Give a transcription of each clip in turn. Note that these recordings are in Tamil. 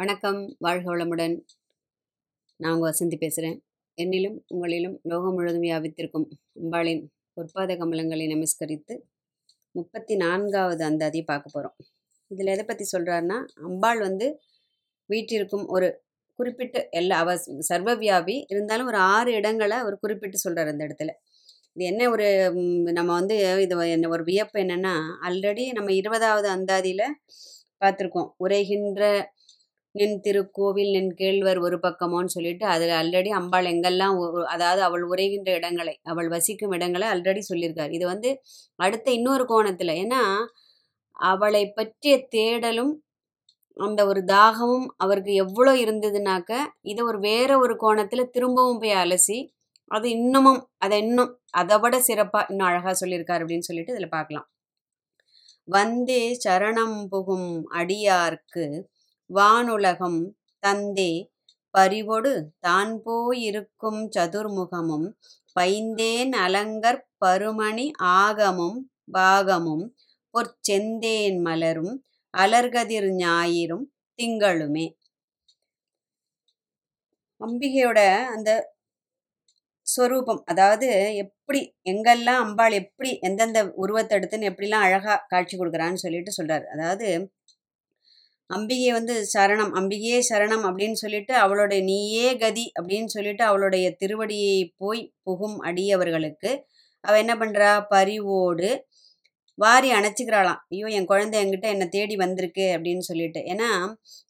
வணக்கம். வாழ்க வளமுடன். நான் உங்கள் வசந்தி பேசுகிறேன் என்னிலும் உங்களிலும் லோகம் முழுவதும் வியாபித்திருக்கும் அம்பாளின் பொற்பாத கமலங்களை நமஸ்கரித்து முப்பத்தி நான்காவது அந்தாதியை பார்க்க போகிறோம் இதில் எதை பற்றி சொல்கிறாருன்னா அம்பாள் வந்து வீட்டிற்கும் ஒரு குறிப்பிட்ட எல்லா அவ சர்வவியாபி இருந்தாலும் ஒரு ஆறு இடங்களை அவர் குறிப்பிட்டு சொல்கிறார் அந்த இடத்துல. இது என்ன ஒரு நம்ம வந்து இது என்ன ஒரு வியப்பு என்னன்னா ஆல்ரெடி நம்ம இருபதாவது அந்தாதியில் பார்த்துருக்கோம். உரைகின்ற நின் திருக்கோவில் நின் கேழ்வர் ஒரு பக்கமோன்னு சொல்லிட்டு அதில் ஆல்ரெடி அம்பாள் எங்கெல்லாம் அதாவது அவள் உரைகின்ற இடங்களை அவள் வசிக்கும் இடங்களை ஆல்ரெடி சொல்லியிருக்கார். இது வந்து அடுத்த இன்னொரு கோணத்தில் ஏன்னா அவளை பற்றிய தேடலும் அந்த ஒரு தாகமும் அவருக்கு எவ்வளோ இருந்ததுனாக்க இதை ஒரு வேற ஒரு கோணத்தில் திரும்பவும் போய் அலசி அது இன்னமும் அதை இன்னும் அதை விட சிறப்பாக இன்னும் அழகாக சொல்லியிருக்காரு அப்படின்னு சொல்லிட்டு இதில் பார்க்கலாம். வந்தே சரணம் புகும் அடியார்க்கு வானுலகம் தந்தே. பரிவொடு தான் போயிருக்கும் சதுர்முகமும் பைந்தேன் அலங்கற் பருமணி ஆகமும் பாகமும் பொற்செந்தேன் மலரும் அலர்கதிர் ஞாயிறும் திங்களுமே. அம்பிகையோட அந்த ஸ்வரூபம் அதாவது எப்படி எங்கெல்லாம் அம்பாள் எப்படி எந்தெந்த உருவத்தை எடுத்துன்னு எப்படிலாம் அழகாக காட்சி கொடுக்குறான்னு சொல்லிட்டு சொல்கிறார் அதாவது அம்பிகை வந்து சரணம் அம்பிகையே சரணம் அப்படின்னு சொல்லிட்டு அவளுடைய நீயே கதி அப்படின்னு சொல்லிட்டு அவளுடைய திருவடியை போய் புகும் அடியவர்களுக்கு. அவள் என்ன பண்ணுறா பரிவோடு வாரி அணைச்சிக்கிறாளாம். ஐயோ என் குழந்தை என்கிட்ட என்னை தேடி வந்திருக்கு அப்படின்னு சொல்லிட்டு. ஏன்னா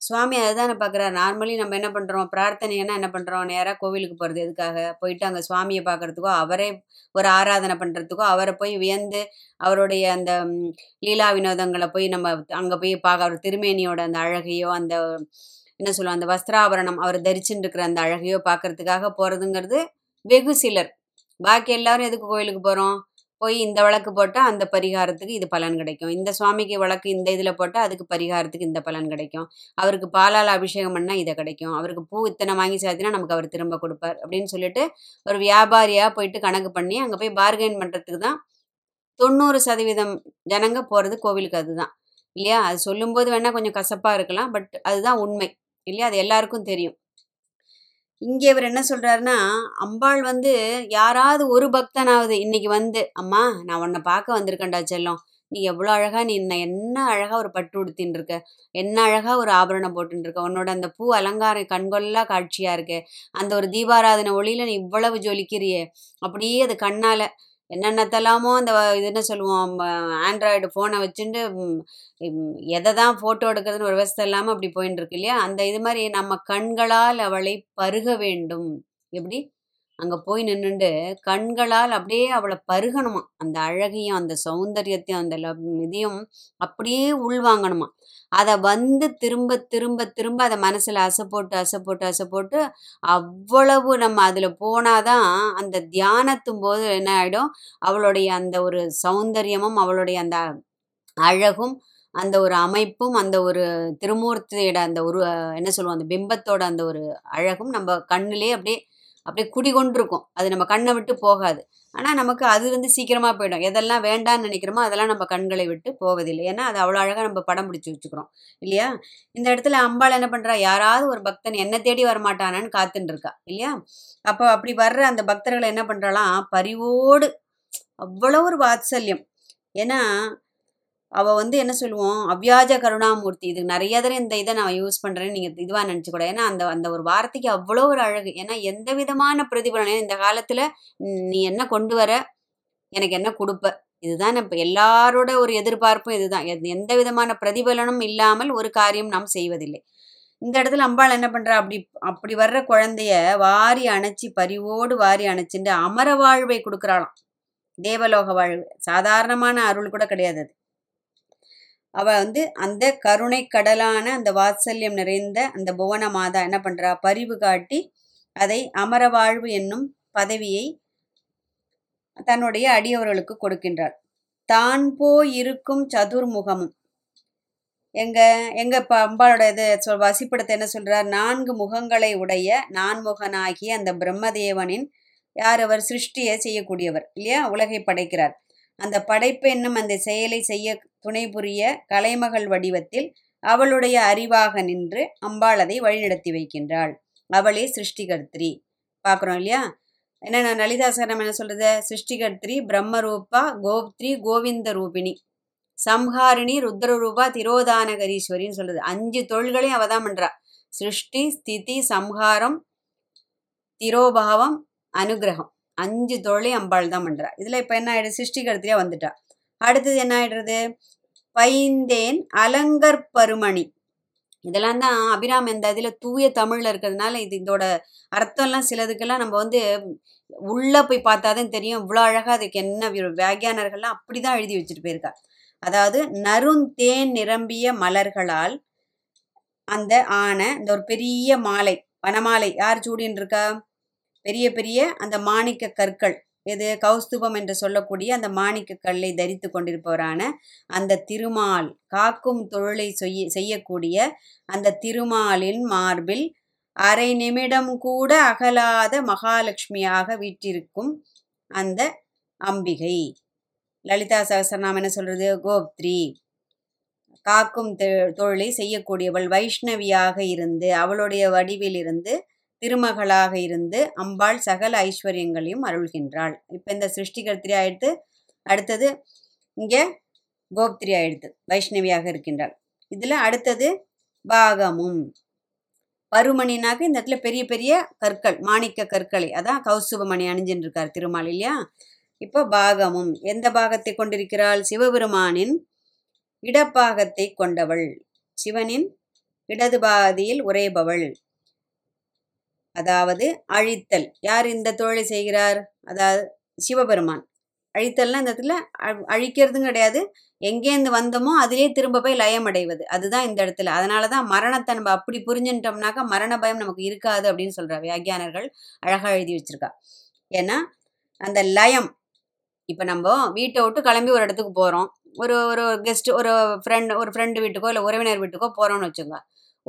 சுவாமி அதுதானே பார்க்குறாரு நார்மலி நம்ம என்ன பண்ணுறோம் பிரார்த்தனைன்னா என்ன பண்ணுறோம் நேராக கோவிலுக்கு போகிறது எதுக்காக? போயிட்டு அங்கே சுவாமியை பார்க்குறதுக்கோ அவரே ஒரு ஆராதனை பண்ணுறதுக்கோ அவரை போய் வியந்து அவருடைய அந்த லீலா வினோதங்களை போய் நம்ம அங்கே போய் பார்க்க அவர் திருமேனியோட அந்த அழகையோ அந்த என்ன சொல்லுவோம் அந்த வஸ்திராபரணம் அவர் தரிச்சுட்டு இருக்கிற அந்த அழகையோ பார்க்கறதுக்காக போகிறதுங்கிறது வெகு சிலர். பாக்கி எல்லாரும் எதுக்கு கோயிலுக்கு போகிறோம் போய் இந்த வழக்கு போட்டால் அந்த பரிகாரத்துக்கு இது பலன் கிடைக்கும். இந்த சுவாமிக்கு வழக்கு இந்த இதில் போட்டால் அதுக்கு பரிகாரத்துக்கு இந்த பலன் கிடைக்கும். அவருக்கு பாலால் அபிஷேகம் பண்ணால் இதை கிடைக்கும். அவருக்கு பூ இத்தனை வாங்கி சாத்தினா நமக்கு அவர் திரும்ப கொடுப்பார் அப்படின்னு சொல்லிட்டு ஒரு வியாபாரியாக போயிட்டு கணக்கு பண்ணி அங்கே போய் பார்கெயின் பண்ணுறதுக்கு தான் தொண்ணூறு சதவீதம் ஜனங்க போகிறது கோவிலுக்கு அதுதான். இல்லையா? அது சொல்லும்போது வேணால் கொஞ்சம் கசப்பாக இருக்கலாம். பட் அதுதான் உண்மை. இல்லையா? அது எல்லாருக்கும் தெரியும். இங்கே இவர் என்ன சொல்கிறாருன்னா அம்பாள் வந்து யாராவது ஒரு பக்தனாவது இன்னைக்கு வந்து அம்மா நான் உன்னை பார்க்க வந்திருக்கேன்டா செல்லம். நீ எவ்வளோ அழகாக நீ என்ன என்ன அழகாக ஒரு பட்டு உடுத்தின்னு இருக்க? என்ன அழகாக ஒரு ஆபரணம் போட்டுன்னு இருக்க? உன்னோட அந்த பூ அலங்காரம் கண்கொள்ளா காட்சியாக இருக்கு? அந்த ஒரு தீபாராதனை ஒளியில் நீ இவ்வளவு ஜொலிக்கிறியே? அப்படியே அது கண்ணால் என்னென்னத்தெல்லாமோ அந்த இதுன்னு இது என்ன சொல்லுவோம் ஆண்ட்ராய்டு ஃபோனை வச்சுட்டு எதை தான் ஃபோட்டோ எடுக்கிறதுன்னு ஒரு விவசாயம் இல்லாமல் அப்படி போயின்னு இருக்கு இல்லையா? அந்த இது மாதிரி நம்ம கண்களால் அவளை பருக வேண்டும். எப்படி? அங்கே போய் நின்றுண்டு கண்களால் அப்படியே அவளை பருகணுமா. அந்த அழகையும் அந்த சௌந்தரியத்தையும் அந்த லவ் இதையும் அப்படியே உள்வாங்கணுமா. அதை வந்து திரும்ப திரும்ப திரும்ப அதை மனசில் அசை போட்டு அசை போட்டு அசை போட்டு அவ்வளவு நம்ம அதில் போனாதான் அந்த தியானத்தும் போது என்ன ஆகிடும் அவளுடைய அந்த ஒரு சௌந்தரியமும் அவளுடைய அந்த அழகும் அந்த ஒரு அமைப்பும் அந்த ஒரு திருமூர்த்தியோட அந்த ஒரு என்ன சொல்லுவோம் அந்த பிம்பத்தோட அந்த ஒரு அழகும் நம்ம கண்ணிலே அப்படியே அப்படியே குடிகொண்டிருக்கும். அது நம்ம கண்ணை விட்டு போகாது. ஆனால் நமக்கு அது வந்து சீக்கிரமாக போயிடும். எதெல்லாம் வேண்டான்னு நினைக்கிறோமோ அதெல்லாம் நம்ம கண்களை விட்டு போவதில்லை. ஏன்னா அது அவ்வளோ அழகாக நம்ம படம் பிடிச்சி வச்சுக்கிறோம். இல்லையா? இந்த இடத்துல அம்பாள் என்ன பண்ணுறா யாராவது ஒரு பக்தன் என்ன தேடி வரமாட்டானான்னு காத்துன்னு இருக்கா இல்லையா? அப்போ அப்படி வர்ற அந்த பக்தர்களை என்ன பண்ணுறாலாம் பரிவோடு. அவ்வளோ ஒரு வாத்சல்யம். ஏன்னா அவள் வந்து என்ன சொல்லுவோம்? அவ்யாஜ கருணாமூர்த்தி. இது நிறைய தடவை இந்த இதை நான் யூஸ் பண்ணுறேன்னு நீங்கள் இதுவாக நினச்சிக்கூட கூட. ஏன்னா அந்த அந்த ஒரு வார்த்தைக்கு அவ்வளோ ஒரு அழகு. ஏன்னா எந்த விதமான பிரதிபலனையும் இந்த காலத்தில் நீ என்ன கொண்டு வர? எனக்கு என்ன கொடுப்ப? இதுதான் இப்போ எல்லாரோட ஒரு எதிர்பார்ப்பும் இதுதான். எந்த- எந்த விதமான பிரதிபலனும் இல்லாமல் ஒரு காரியம் நாம் செய்வதில்லை. இந்த இடத்துல அம்பாள் என்ன பண்றா? அப்படி அப்படி வர்ற குழந்தைய வாரி அணைச்சி பரிவோடு வாரி அணைச்சிட்டு அமர வாழ்வை கொடுக்குறாளாம். தேவலோக வாழ்வு. சாதாரணமான அருள் கூட கிடையாது அது. அவள் வந்து அந்த கருணை கடலான அந்த வாத்சல்யம் நிறைந்த அந்த புவன மாதா என்ன பண்ணுறா பரிவு காட்டி அதை அமர வாழ்வு என்னும் பதவியை தன்னுடைய அடியவர்களுக்கு கொடுக்கின்றார் தான் போய் இருக்கும் சதுர்முகமும். எங்க எங்க இப்ப அம்பாளோட இது சொல் வசிப்படத்தை என்ன சொல்றார்? நான்கு முகங்களை உடைய நான்முகனாகிய அந்த பிரம்மதேவனின் யார்? அவர் சிருஷ்டியை செய்யக்கூடியவர் இல்லையா? உலகை படைக்கிறார். அந்த படைப்பு என்னும் அந்த செயலை செய்ய துணை புரிய கலைமகள் வடிவத்தில் அவளுடைய அறிவாக நின்று அம்பாள் அதை வழிநடத்தி வைக்கின்றாள். அவளே சிருஷ்டிகர்த்திரி. பார்க்குறோம் இல்லையா? என்ன லலிதாசனம் என்ன சொல்றது? சிருஷ்டிகர்த்திரி பிரம்மரூபா கோப்திரி கோவிந்த ரூபிணி. சம்ஹாரிணி ருத்ரரூபா திரோதானகரீஸ்வரின்னு சொல்லுது அஞ்சு தொழில்களையும் அவ தான் பண்றா. சிருஷ்டி ஸ்திதி சம்ஹாரம் திரோபாவம் அனுகிரகம். அஞ்சு தொழிலையும் அம்பாள் தான் பண்ணுறா இதில் இப்போ என்ன ஆகிடுது சிருஷ்டிகரத்துலேயே வந்துட்டா. அடுத்தது என்ன ஆகிடுறது பைந்தேன் அலங்கர் பருமணி. இதெல்லாம் தான் அபிராம் இந்த இதில் தூய தமிழில் இருக்கிறதுனால இது இதோட அர்த்தம்லாம் சிலதுக்கெல்லாம் நம்ம வந்து உள்ளே போய் பார்த்தா தான் தெரியும். இவ்வளோ அழகாக அதுக்கு என்ன வியாகியானர்கள்லாம் அப்படி தான் எழுதி வச்சுட்டு போயிருக்கா. அதாவது நருந்தேன் நிரம்பிய மலர்களால் அந்த ஆன இந்த ஒரு பெரிய மாலை வனமாலை யார் சூடின்னு இருக்கா பெரிய பெரிய அந்த மாணிக்க கற்கள் எது கௌஸ்துபம் என்று சொல்லக்கூடிய அந்த மாணிக்க கல்லை தரித்து கொண்டிருப்பவரான அந்த திருமால் காக்கும் தொழிலை செய்ய செய்யக்கூடிய அந்த திருமாலின் மார்பில் அரை நிமிடம் கூட அகலாத மகாலட்சுமியாக வீற்றிருக்கும் அந்த அம்பிகை. லலிதா சகசரநாம் என்ன சொல்றது? கோப்த்ரி. காக்கும் தொழிலை செய்யக்கூடியவள் வைஷ்ணவியாக இருந்து அவளுடைய வடிவில் இருந்து திருமகளாக இருந்து அம்பாள் சகல ஐஸ்வர்யங்களையும் அருள்கின்றாள். இப்போ இந்த சிருஷ்டிகர்த்திரி ஆயிடுத்து அடுத்தது இங்கே கோப்திரி ஆயிடுத்து வைஷ்ணவியாக இருக்கின்றாள். இதில் அடுத்தது பாகமும். பருமணினாக்க இந்த இடத்துல பெரிய பெரிய கற்கள் மாணிக்க கற்களை அதான் கௌசுபமணி அணிஞ்சின்னு இருக்கார் திருமால் இல்லையா? இப்போ பாகமும். எந்த பாகத்தை கொண்டிருக்கிறாள்? சிவபெருமானின் இடப்பாகத்தை கொண்டவள். சிவனின் இடது பாதியில் உறைபவள். அதாவது அழித்தல். யார் இந்த தொழிலை செய்கிறார்? அதாவது சிவபெருமான். அழித்தல்னா இந்த இடத்துல அழிக்கிறதும் கிடையாது. எங்கேருந்து வந்தோமோ அதிலே திரும்ப போய் லயம் அடைவது. அதுதான் இந்த இடத்துல. அதனால தான் மரணத்தை நம்ம அப்படி புரிஞ்சுட்டோம்னாக்கா மரண பயம் நமக்கு இருக்காது அப்படின்னு சொல்கிற வியாக்கியானர்கள். அழகாக எழுதி வச்சிருக்கா. ஏன்னா அந்த லயம் இப்போ நம்ம வீட்டை விட்டு கிளம்பி ஒரு இடத்துக்கு போகிறோம் ஒரு ஒரு கெஸ்ட் ஒரு ஃப்ரெண்ட் ஒரு ஃப்ரெண்டு வீட்டுக்கோ இல்லை உறவினர் வீட்டுக்கோ போகிறோம்னு வச்சுக்கோங்க.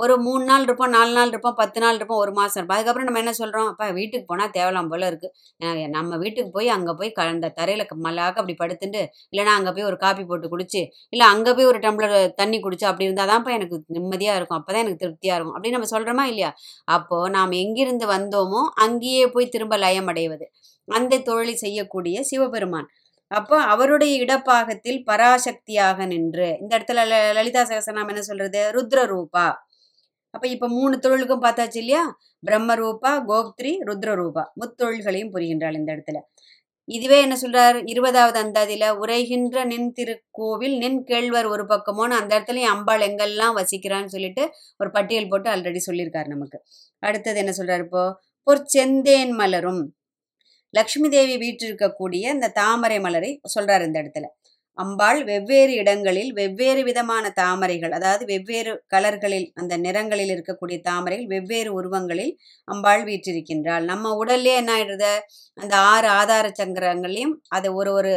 ஒரு மூணு நாள் இருப்போம் நாலு நாள் இருப்போம் பத்து நாள் இருப்போம் ஒரு மாதம் இருப்போம். அதுக்கப்புறம் நம்ம என்ன சொல்கிறோம் அப்போ வீட்டுக்கு போனால் தேவலாம் போல இருக்குது நம்ம வீட்டுக்கு போய் அங்கே போய் க அந்த தரையில் மல்லாக்க அப்படி படுத்துட்டு இல்லைன்னா அங்கே போய் ஒரு காப்பி போட்டு குடிச்சு இல்லை அங்கே போய் ஒரு டம்ளர் தண்ணி குடிச்சு அப்படி இருந்தால் தான்ப்பா எனக்கு நிம்மதியாக இருக்கும். அப்போ தான் எனக்கு திருப்தியாக இருக்கும். அப்படின்னு நம்ம சொல்கிறோமா இல்லையா? அப்போது நாம் எங்கிருந்து வந்தோமோ அங்கேயே போய் திரும்ப லயம் அடைவது. அந்த தொழிலை செய்யக்கூடிய சிவபெருமான். அப்போ அவருடைய இடப்பாகத்தில் பராசக்தியாக நின்று இந்த இடத்துல ல- லலிதா சகசநாமம் என்ன சொல்றது? ருத்ர ரூபா அப்போ இப்போ மூணு தொழிலுக்கும் பார்த்தாச்சு இல்லையா? பிரம்மரூபா கோப்திரி ருத்ரரூபா. முத்தொழில்களையும் புரிகின்றாள் இந்த இடத்துல. இதுவே என்ன சொல்றார்? இருபதாவது அந்தாதியில உரைகின்ற நின் திருக்கோவில் நின் கேழ்வர் ஒரு பக்கமோன்னு அந்த இடத்துலயும் அம்பாள் எங்கெல்லாம் வசிக்கிறான்னு சொல்லிட்டு ஒரு பட்டியல் போட்டு ஆல்ரெடி சொல்லியிருக்காரு நமக்கு. அடுத்தது என்ன சொல்றாரு இப்போ? பொற்செந்தேன் மலரும். லக்ஷ்மி தேவி இருக்கக்கூடிய இந்த தாமரை மலரை சொல்றாரு இந்த இடத்துல. அம்பாள் வெவ்வேறு இடங்களில் வெவ்வேறு விதமான தாமரைகள் அதாவது வெவ்வேறு கலர்களில் அந்த நிறங்களில் இருக்கக்கூடிய தாமரைகள் வெவ்வேறு உருவங்களில் அம்பாள் வீற்றிருக்கின்றாள். நம்ம உடல்லே என்ன ஆயிடுறது அந்த ஆறு ஆதார சங்கரங்களையும் அது ஒரு ஒரு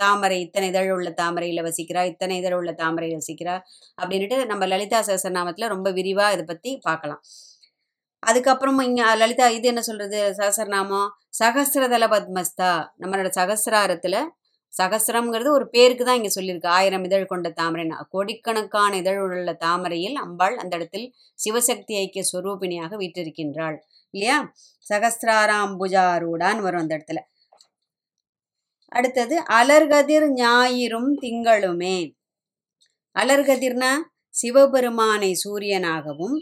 தாமரை இத்தனை இதழ் உள்ள தாமரையில் வசிக்கிறா இத்தனை இதழ் உள்ள தாமரையில் வசிக்கிறா அப்படின்ட்டு நம்ம லலிதா சகசரநாமத்தில் ரொம்ப விரிவாக இதை பற்றி பார்க்கலாம். அதுக்கப்புறமா இங்கே லலிதா இது என்ன சொல்கிறது சகசரநாமம் சகசிரதல பத்மஸ்தா நம்மளோட சகசிராரத்தில் சகசிரம்ங்கிறது ஒரு பேருக்கு தான் இங்க சொல்லியிருக்கு. ஆயிரம் இதழ் கொண்ட தாமரைனா கோடிக்கணக்கான இதழ் உள்ள தாமரையில் அம்பாள் அந்த இடத்தில் சிவசக்தி ஐக்கிய ஸ்வரூபிணியாக வீட்டிருக்கின்றாள் இல்லையா? சகசிராராம்புஜாரூடான்னு வரும் அந்த இடத்துல. அடுத்தது அலர்கதிர் ஞாயிறும் திங்களுமே. அலர்கதிர்னா சிவபெருமானை சூரியனாகவும்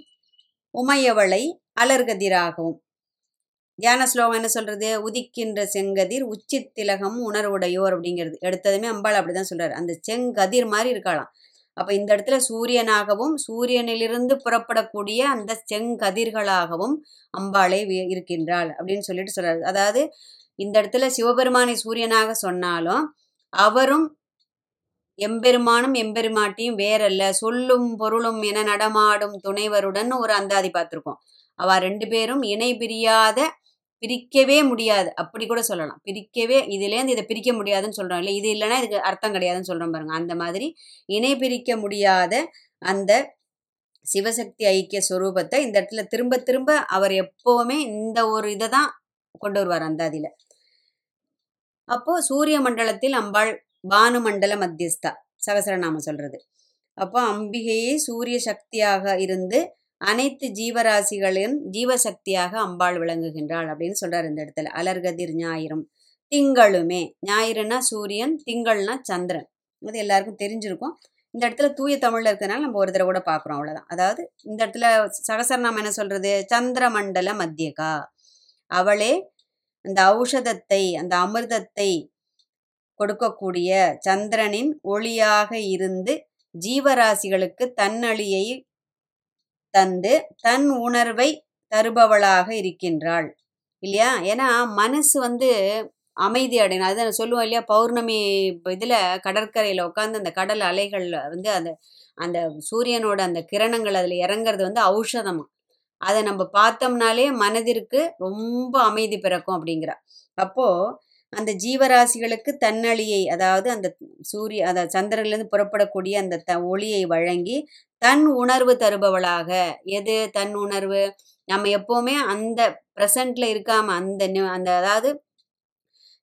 உமையவளை அலர்கதிராகவும். தியான ஸ்லோகம் என்ன சொல்றது? உதிக்கின்ற செங்கதிர் உச்சி திலகம் உணர்வுடையோர் அப்படிங்கிறது. எடுத்ததுமே அம்பாள் அப்படிதான் சொல்றாரு. அந்த செங்கதிர் மாதிரி இருக்கலாம் அப்ப இந்த இடத்துல சூரியனாகவும் சூரியனிலிருந்து புறப்படக்கூடிய அந்த செங்கதிர்களாகவும் அம்பாளே வி- இருக்கின்றாள் அப்படின்னு சொல்லிட்டு சொல்றாரு. அதாவது இந்த இடத்துல சிவபெருமானை சூரியனாக சொன்னாலும் அவரும் எம்பெருமானும் எம்பெருமாட்டியும் வேறல்ல. சொல்லும் பொருளும் என நடமாடும் துணைவருடன் ஒரு அந்தாதி பார்த்துருக்கோம். அவ ரெண்டு பேரும் இணை பிரியாத பிரிக்கவே முடியாது. அப்படி கூட சொல்லலாம். பிரிக்கவே இதுலேருந்து இதை பிரிக்க முடியாதுன்னு சொல்கிறோம் இல்லை இது இல்லைன்னா இதுக்கு அர்த்தம் கிடையாதுன்னு சொல்கிறோம் பாருங்க. அந்த மாதிரி இணை பிரிக்க முடியாத அந்த சிவசக்தி ஐக்கிய ஸ்வரூபத்தை இந்த இடத்துல திரும்ப திரும்ப அவர் எப்போவுமே இந்த ஒரு இதை தான் கொண்டு வருவார் அந்தாதியில. அப்போ சூரிய மண்டலத்தில் அம்பாள் பானுமண்டல மத்தியஸ்தா சகசரநாமம் சொல்றது. அப்போ அம்பிகையே சூரிய சக்தியாக இருந்து அனைத்து ஜீவராசிகளின் ஜீவசக்தியாக அம்பாள் விளங்குகின்றாள் அப்படின்னு சொல்றார் இந்த இடத்துல. அலர்கதிர் ஞாயிறும் திங்களுமே. ஞாயிறுனா சூரியன் திங்கள்னா சந்திரன். அது எல்லாருக்கும் தெரிஞ்சிருக்கும். இந்த இடத்துல தூய தமிழ்ல இருக்கிறதுனால நம்ம ஒரு தடவை கூட பார்க்குறோம் அவ்வளோதான் அதாவது இந்த இடத்துல சகசரநாமம் என்ன சொல்றது? சந்திரமண்டல மத்தியகா அவளே அந்த ஔஷதத்தை அந்த அமிர்தத்தை கொடுக்கக்கூடிய சந்திரனின் ஒளியாக இருந்து ஜீவராசிகளுக்கு தன்னழியை தந்து தன் உணர்வை தருபவளாக இருக்கின்றாள். இல்லையா? ஏன்னா மனசு வந்து அமைதி அடையணும். அது சொல்லுவோம் இல்லையா? பௌர்ணமி இதில் கடற்கரையில் உட்காந்து அந்த கடல் அலைகளில் வந்து அந்த அந்த சூரியனோட அந்த கிரணங்கள் அதில் இறங்குறது வந்து ஔஷதமாக அதை நம்ம பார்த்தோம்னாலே மனதிற்கு ரொம்ப அமைதி பிறக்கும் அப்படிங்கிற. அப்போது அந்த ஜீவராசிகளுக்கு தன்னழியை அதாவது அந்த சூரிய அதாவது சந்திரன்லேருந்து புறப்படக்கூடிய அந்த த ஒளியை வழங்கி தன் உணர்வு தருபவளாக. எது தன் உணர்வு? நம்ம எப்போவுமே அந்த ப்ரெசண்ட்ல இருக்காம அந்த நி- அந்த அதாவது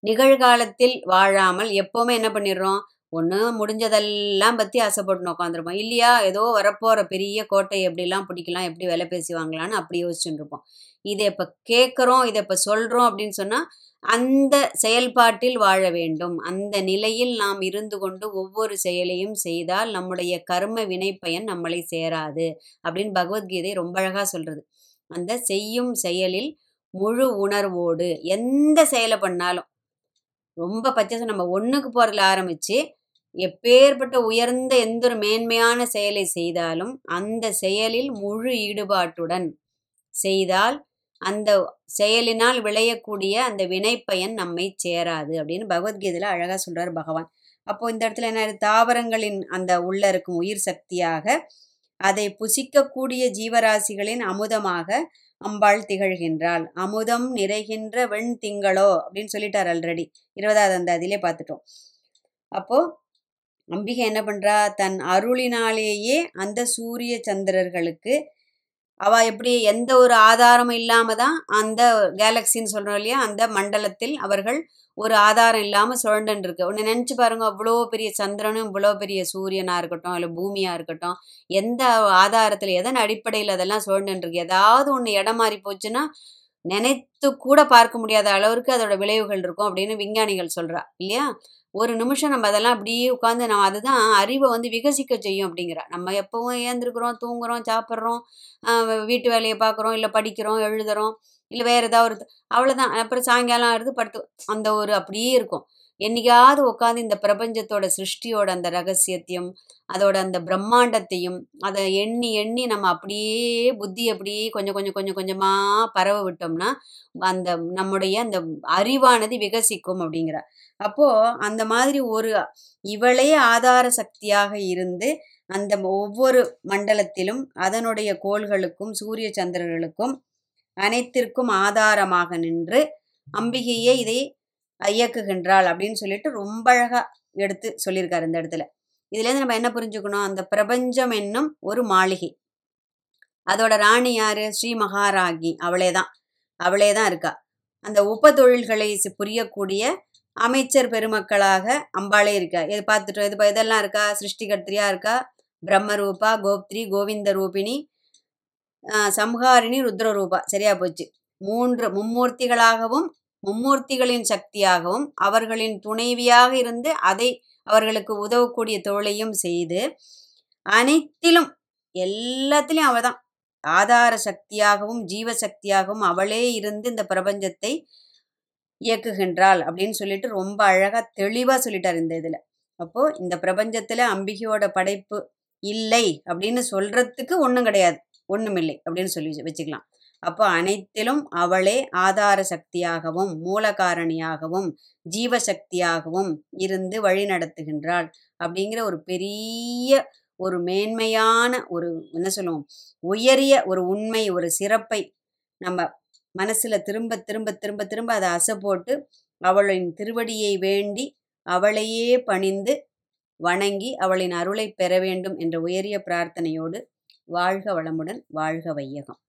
நிகழ்காலத்தில் வாழாமல் எப்போவுமே என்ன பண்ணிடுறோம்? ஒன்று முடிஞ்சதெல்லாம் பற்றி ஆசைப்பட்டு உட்காந்துருப்போம் இல்லையா? ஏதோ வரப்போகிற பெரிய கோட்டை எப்படிலாம் பிடிக்கலாம் எப்படி விலை பேசி வாங்கலாம்னு அப்படி யோசிச்சுட்டு இருப்போம். இதை இப்போ கேட்குறோம் இதை இப்போ சொல்கிறோம் அப்படின்னு சொன்னால் அந்த செயல்பாட்டில் வாழ வேண்டும். அந்த நிலையில் நாம் இருந்து கொண்டு ஒவ்வொரு செயலையும் செய்தால் நம்முடைய கர்ம வினைப்பயன் நம்மளை சேராது அப்படின்னு பகவத்கீதை ரொம்ப அழகாக சொல்கிறது அந்த செய்யும் செயலில் முழு உணர்வோடு எந்த செயலை பண்ணாலும் ரொம்ப பச்சை நம்ம ஒன்றுக்கு போகிறதுல ஆரம்பித்து எப்பேற்பட்ட உயர்ந்த எந்த ஒரு மேன்மையான செயலை செய்தாலும் அந்த செயலில் முழு ஈடுபாட்டுடன் செய்தால் அந்த செயலினால் விளையக்கூடிய அந்த வினைப்பயன் நம்மை சேராது அப்படின்னு பகவத்கீதையில் அழகாக சொல்கிறார் பகவான். அப்போ இந்த இடத்துல என்ன தாவரங்களின் அந்த உள்ள இருக்கும் உயிர் சக்தியாக அதை புசிக்கக்கூடிய ஜீவராசிகளின் அமுதமாக அம்பாள் திகழ்கின்றாள். அமுதம் நிறைகின்ற வெண் திங்களோ அப்படின்னு சொல்லிட்டார் ஆல்ரெடி இருபதாவது அந்த அதிலே பார்த்துட்டோம். அப்போ அம்பிகை என்ன பண்றா? தன் அருளினாலேயே அந்த சூரிய சந்திரர்களுக்கு அவ எப்படி எந்த ஒரு ஆதாரமும் இல்லாம தான் அந்த கேலக்சின்னு சொல்றோம் இல்லையா? அந்த மண்டலத்தில் அவர்கள் ஒரு ஆதாரம் இல்லாம சுழண்டுன்னு இருக்கு ஒன்று நினைச்சு பாருங்க அவ்வளோ பெரிய சந்திரனும் இவ்வளோ பெரிய சூரியனா இருக்கட்டும் இல்லை பூமியா இருக்கட்டும் எந்த ஆதாரத்தில் எதன் அடிப்படையில் அதெல்லாம் சுழண்டுன்னு இருக்கு ஏதாவது ஒன்று இடம் மாறி போச்சுன்னா நினைத்து கூட பார்க்க முடியாத அளவிற்கு அதோட விளைவுகள் இருக்கும் அப்படின்னு விஞ்ஞானிகள் சொல்றா இல்லையா? ஒரு நிமிஷம் நம்ம அதெல்லாம் அப்படியே உட்காந்து நம்ம அதுதான் அறிவை வந்து விகசிக்க செய்யும் அப்படிங்கிறா. நம்ம எப்பவும் ஏந்திருக்கிறோம் தூங்குறோம் சாப்பிட்றோம் வீட்டு வேலையை பார்க்குறோம் இல்லை படிக்கிறோம் எழுதுறோம் இல்லை வேற ஏதாவது ஒரு அவ்வளோதான் அப்புறம் சாயங்காலம் ஆகுது படுத்து அந்த ஒரு அப்படியே இருக்கும். என்னைக்காவது உட்காந்து இந்த பிரபஞ்சத்தோட சிருஷ்டியோட அந்த ரகசியத்தையும் அதோட அந்த பிரம்மாண்டத்தையும் அதை எண்ணி எண்ணி நம்ம அப்படியே புத்தி அப்படியே கொஞ்சம் கொஞ்சம் கொஞ்சம் கொஞ்சமாக பரவ விட்டோம்னா அந்த நம்முடைய அந்த அறிவானது விகசிக்கும் அப்படிங்கிற. அப்போ அந்த மாதிரி ஒரு இவளே ஆதார சக்தியாக இருந்து அந்த ஒவ்வொரு மண்டலத்திலும் அதனுடைய கோள்களுக்கும் சூரிய சந்திரர்களுக்கும் அனைத்திற்கும் ஆதாரமாக நின்று அம்பிகையே இதை இயக்குகின்றாள் அப்படின்னு சொல்லிட்டு ரொம்ப அழகா எடுத்து சொல்லியிருக்காரு இந்த இடத்துல. இதுலேருந்து நம்ம என்ன புரிஞ்சுக்கணும்? அந்த பிரபஞ்சம் என்னும் ஒரு மாளிகை. அதோட ராணி யாரு? ஸ்ரீ மகாராகி. அவளே தான். அவளே தான் இருக்கா. அந்த உப தொழில்களை புரியக்கூடிய அமைச்சர் பெருமக்களாக அம்பாளே இருக்கா. இது பார்த்துட்டோம். இது பா- இதெல்லாம் இருக்கா? சிருஷ்டிகர்த்திரியா இருக்கா? பிரம்மரூபா கோப்திரி கோவிந்த ரூபிணி ஆஹ் சம்ஹாரிணி ருத்ரரூபா. சரியா போச்சு. மூன்று மும்மூர்த்திகளாகவும் மும்மூர்த்திகளின் சக்தியாகவும் அவர்களின் துணைவியாக இருந்து அதை அவர்களுக்கு உதவக்கூடிய தொழிலையும் செய்து அனைத்திலும் எல்லாத்திலையும் அவள் தான் ஆதார சக்தியாகவும் ஜீவ சக்தியாகவும் அவளே இருந்து இந்த பிரபஞ்சத்தை இயக்குகின்றாள் அப்படின்னு சொல்லிட்டு ரொம்ப அழகா தெளிவா சொல்லிட்டார் இந்த இதுல. அப்போ இந்த பிரபஞ்சத்துல அம்பிகையோட படைப்பு இல்லை அப்படின்னு சொல்றதுக்கு ஒன்றும் கிடையாது. ஒண்ணுமில்லை அப்படின்னு சொல்லி வச்சுக்கலாம். அப்போ அனைத்திலும் அவளே ஆதார சக்தியாகவும் மூலகாரணியாகவும் ஜீவசக்தியாகவும் இருந்து வழி நடத்துகின்றாள் அப்படிங்கிற ஒரு பெரிய ஒரு மேன்மையான ஒரு என்ன சொல்லுவோம்? உயரிய ஒரு உண்மை ஒரு சிறப்பை நம்ம மனசுல திரும்ப திரும்ப திரும்ப திரும்ப அதை அசை போட்டு அவளின் திருவடியை வேண்டி அவளையே பணிந்து வணங்கி அவளின் அருளை பெற வேண்டும் என்ற உயரிய பிரார்த்தனையோடு வாழ்க வளமுடன் வாழ்க வையகம்.